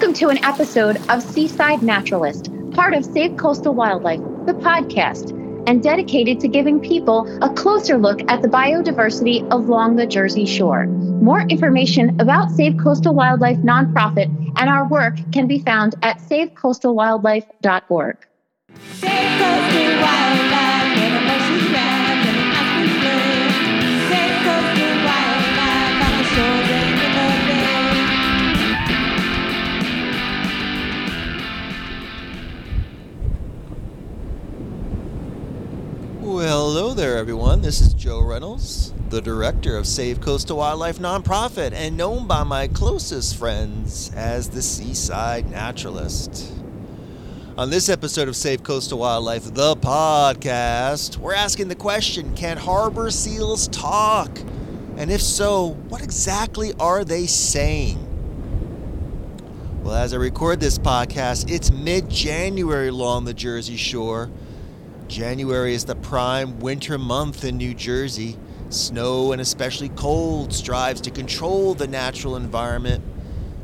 Welcome to an episode of Seaside Naturalist, part of Save Coastal Wildlife, the podcast, and dedicated to giving people a closer look at the biodiversity along the Jersey Shore. More information about Save Coastal Wildlife nonprofit and our work can be found at savecoastalwildlife.org. Save coastal wildlife, Well, hello there, everyone. This is Joe Reynolds, the director of Save Coastal Wildlife Nonprofit, and known by my closest friends as the Seaside Naturalist. On this episode of Save Coastal Wildlife, the podcast, we're asking the question Can harbor seals talk? And if so, what exactly are they saying? Well, as I record this podcast, it's mid January along the Jersey Shore. January is the prime winter month in New Jersey. Snow and especially cold strives to control the natural environment.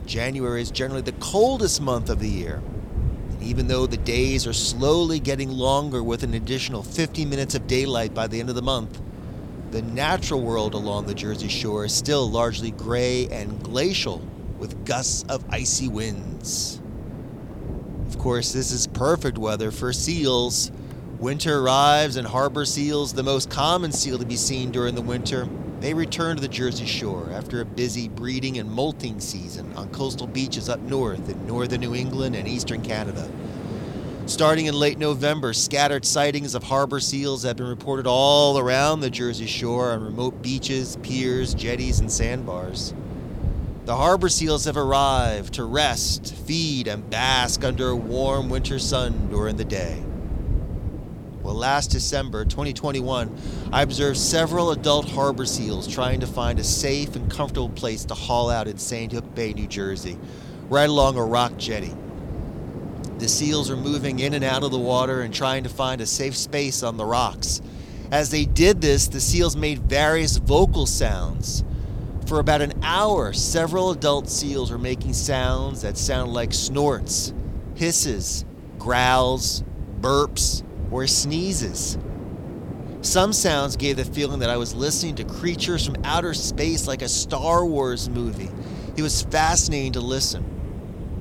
January is generally the coldest month of the year. And even though the days are slowly getting longer with an additional 50 minutes of daylight by the end of the month, the natural world along the Jersey Shore is still largely gray and glacial with gusts of icy winds. Of course, this is perfect weather for seals. Winter arrives and harbor seals, the most common seal to be seen during the winter, they return to the Jersey Shore after a busy breeding and molting season on coastal beaches up north in northern New England and eastern Canada. Starting in late November, scattered sightings of harbor seals have been reported all around the Jersey Shore on remote beaches, piers, jetties, and sandbars. The harbor seals have arrived to rest, feed, and bask under a warm winter sun during the day. Well, last December 2021, I observed several adult harbor seals trying to find a safe and comfortable place to haul out in Sandy Hook Bay, New Jersey, right along a rock jetty. The seals are moving in and out of the water and trying to find a safe space on the rocks. As they did this, the seals made various vocal sounds. For about an hour, several adult seals were making sounds that sound like snorts, hisses, growls, burps, or sneezes. Some sounds gave the feeling that I was listening to creatures from outer space like a Star Wars movie. It was fascinating to listen.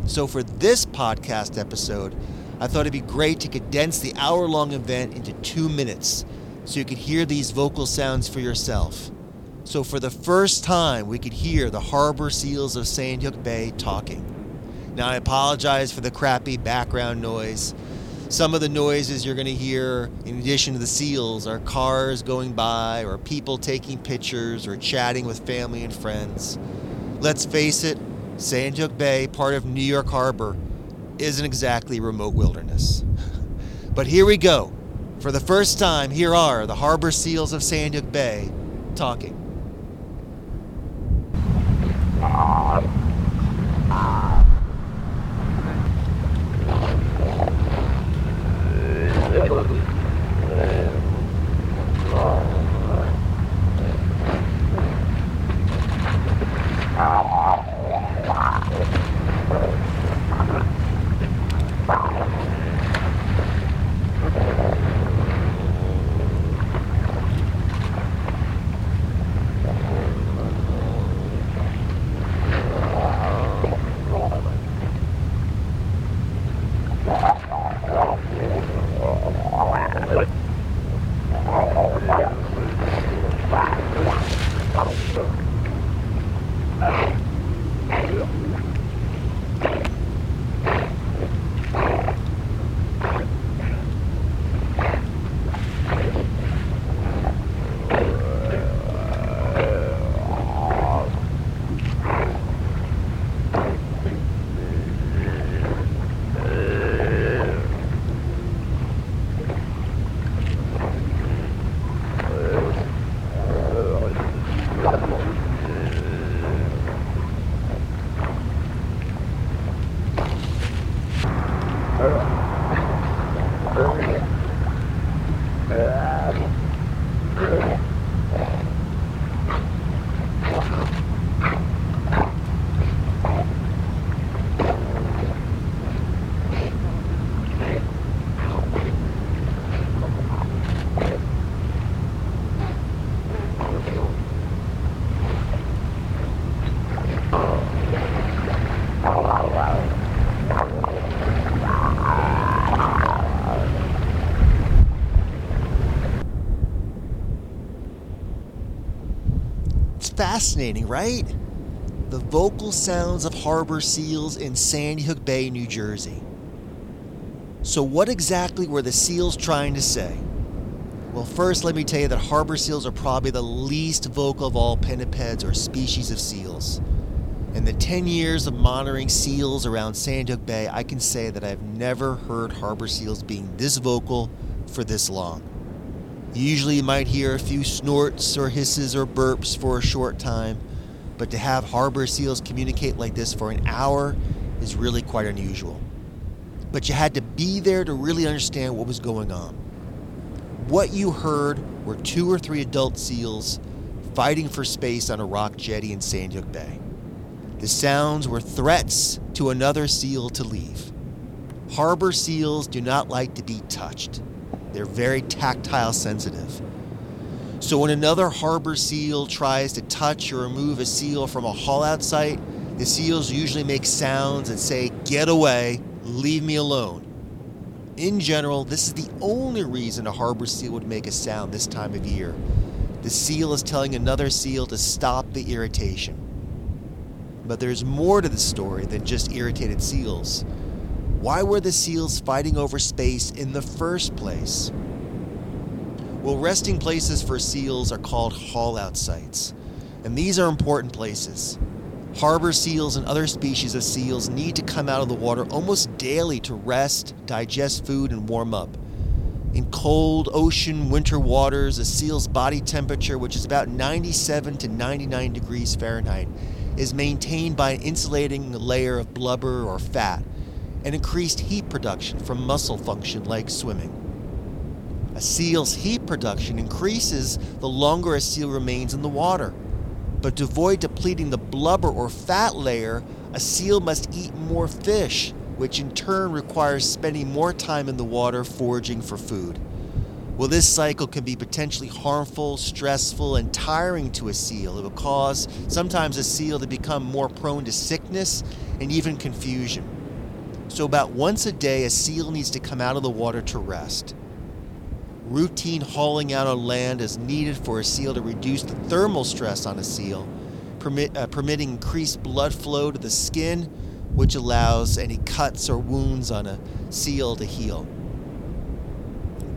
So, for this podcast episode, I thought it'd be great to condense the hour long event into two minutes so you could hear these vocal sounds for yourself. So, for the first time, we could hear the harbor seals of Sandy Hook Bay talking. Now, I apologize for the crappy background noise. Some of the noises you're going to hear, in addition to the seals, are cars going by, or people taking pictures, or chatting with family and friends. Let's face it, Sandy Hook Bay, part of New York Harbor, isn't exactly remote wilderness. but here we go. For the first time, here are the harbor seals of Sandy Hook Bay talking. Fascinating, right? The vocal sounds of harbor seals in Sandy Hook Bay, New Jersey. So, what exactly were the seals trying to say? Well, first, let me tell you that harbor seals are probably the least vocal of all pinnipeds or species of seals. In the 10 years of monitoring seals around Sandy Hook Bay, I can say that I've never heard harbor seals being this vocal for this long. Usually, you might hear a few snorts or hisses or burps for a short time, but to have harbor seals communicate like this for an hour is really quite unusual. But you had to be there to really understand what was going on. What you heard were two or three adult seals fighting for space on a rock jetty in Sandy Hook Bay. The sounds were threats to another seal to leave. Harbor seals do not like to be touched. They're very tactile sensitive. So when another harbor seal tries to touch or remove a seal from a haul out site, the seals usually make sounds and say, Get away, leave me alone. In general, this is the only reason a harbor seal would make a sound this time of year. The seal is telling another seal to stop the irritation. But there's more to the story than just irritated seals. Why were the seals fighting over space in the first place? Well, resting places for seals are called haul out sites, and these are important places. Harbor seals and other species of seals need to come out of the water almost daily to rest, digest food, and warm up. In cold ocean winter waters, a seal's body temperature, which is about 97 to 99 degrees Fahrenheit, is maintained by an insulating layer of blubber or fat and increased heat production from muscle function like swimming. A seal's heat production increases the longer a seal remains in the water. But to avoid depleting the blubber or fat layer, a seal must eat more fish, which in turn requires spending more time in the water foraging for food. Well, this cycle can be potentially harmful, stressful, and tiring to a seal. It will cause sometimes a seal to become more prone to sickness and even confusion. So, about once a day, a seal needs to come out of the water to rest. Routine hauling out on land is needed for a seal to reduce the thermal stress on a seal, permit, uh, permitting increased blood flow to the skin, which allows any cuts or wounds on a seal to heal.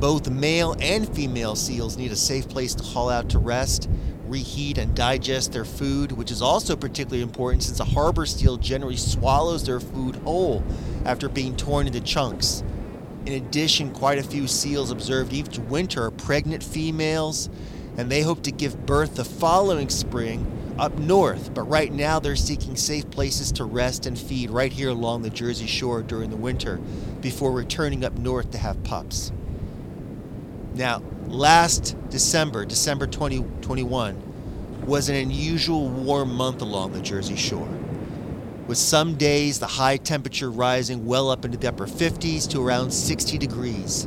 Both male and female seals need a safe place to haul out to rest, reheat, and digest their food, which is also particularly important since a harbor seal generally swallows their food whole after being torn into chunks. In addition, quite a few seals observed each winter are pregnant females, and they hope to give birth the following spring up north. But right now, they're seeking safe places to rest and feed right here along the Jersey Shore during the winter before returning up north to have pups. Now, last December, December 2021, was an unusual warm month along the Jersey Shore, with some days the high temperature rising well up into the upper 50s to around 60 degrees.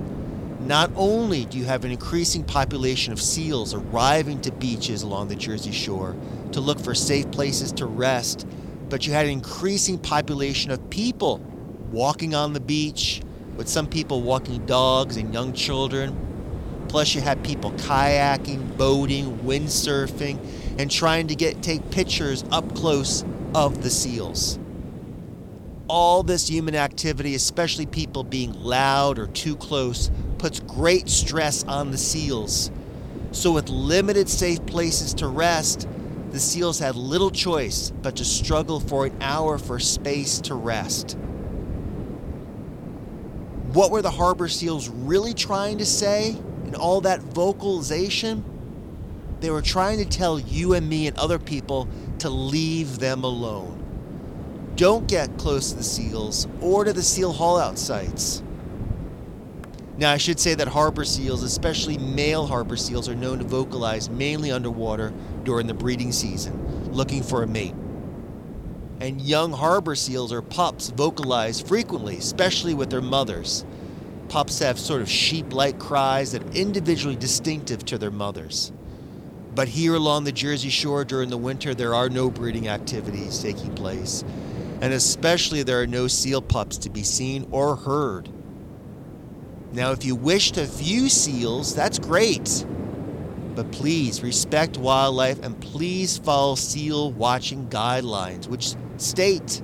Not only do you have an increasing population of seals arriving to beaches along the Jersey Shore to look for safe places to rest, but you had an increasing population of people walking on the beach, with some people walking dogs and young children. Plus, you had people kayaking, boating, windsurfing, and trying to get take pictures up close of the seals. All this human activity, especially people being loud or too close, puts great stress on the seals. So, with limited safe places to rest, the seals had little choice but to struggle for an hour for space to rest. What were the harbor seals really trying to say in all that vocalization? They were trying to tell you and me and other people to leave them alone. Don't get close to the seals or to the seal haul out sites. Now, I should say that harbor seals, especially male harbor seals, are known to vocalize mainly underwater during the breeding season, looking for a mate. And young harbor seals or pups vocalize frequently, especially with their mothers. Pups have sort of sheep like cries that are individually distinctive to their mothers. But here along the Jersey Shore during the winter, there are no breeding activities taking place. And especially, there are no seal pups to be seen or heard. Now, if you wish to view seals, that's great. But please respect wildlife and please follow seal watching guidelines, which state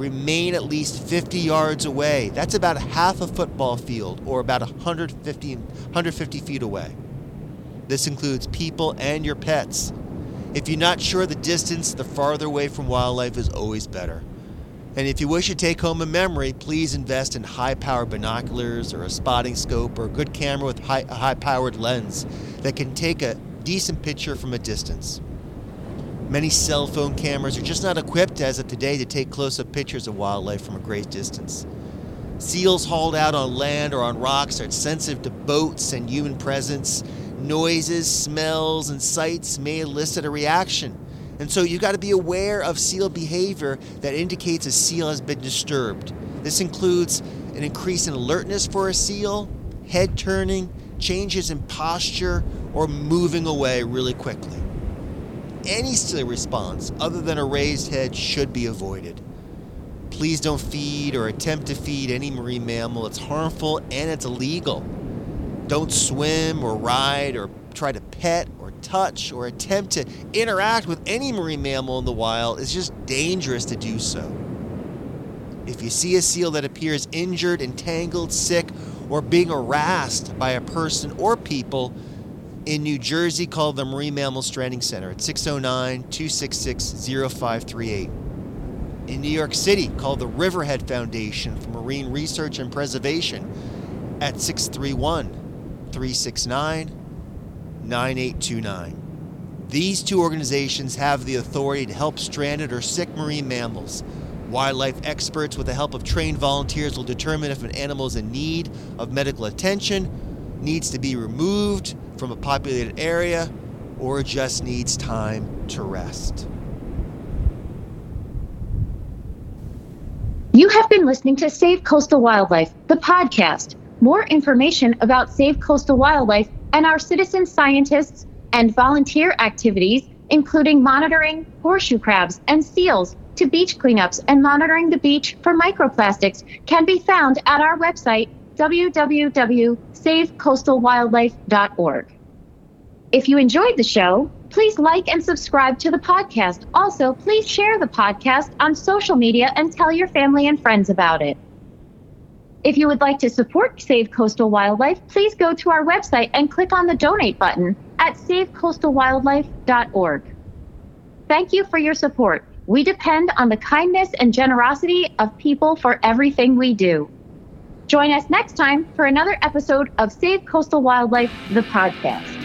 remain at least 50 yards away. That's about half a football field or about 150, 150 feet away. This includes people and your pets. If you're not sure the distance, the farther away from wildlife is always better. And if you wish to take home a memory, please invest in high powered binoculars or a spotting scope or a good camera with a high powered lens that can take a decent picture from a distance. Many cell phone cameras are just not equipped as of today to take close up pictures of wildlife from a great distance. Seals hauled out on land or on rocks are sensitive to boats and human presence. Noises, smells, and sights may elicit a reaction. And so you've got to be aware of seal behavior that indicates a seal has been disturbed. This includes an increase in alertness for a seal, head turning, changes in posture, or moving away really quickly. Any seal response other than a raised head should be avoided. Please don't feed or attempt to feed any marine mammal. It's harmful and it's illegal. Don't swim or ride or try to pet or touch or attempt to interact with any marine mammal in the wild. It's just dangerous to do so. If you see a seal that appears injured, entangled, sick, or being harassed by a person or people, in New Jersey, call the Marine Mammal Stranding Center at 609 266 0538. In New York City, call the Riverhead Foundation for Marine Research and Preservation at 631 369 9829. These two organizations have the authority to help stranded or sick marine mammals. Wildlife experts, with the help of trained volunteers, will determine if an animal is in need of medical attention, needs to be removed from a populated area, or just needs time to rest. You have been listening to Save Coastal Wildlife, the podcast. More information about Save Coastal Wildlife and our citizen scientists and volunteer activities, including monitoring horseshoe crabs and seals to beach cleanups and monitoring the beach for microplastics, can be found at our website, www.savecoastalwildlife.org. If you enjoyed the show, please like and subscribe to the podcast. Also, please share the podcast on social media and tell your family and friends about it. If you would like to support Save Coastal Wildlife, please go to our website and click on the donate button at savecoastalwildlife.org. Thank you for your support. We depend on the kindness and generosity of people for everything we do. Join us next time for another episode of Save Coastal Wildlife, the podcast.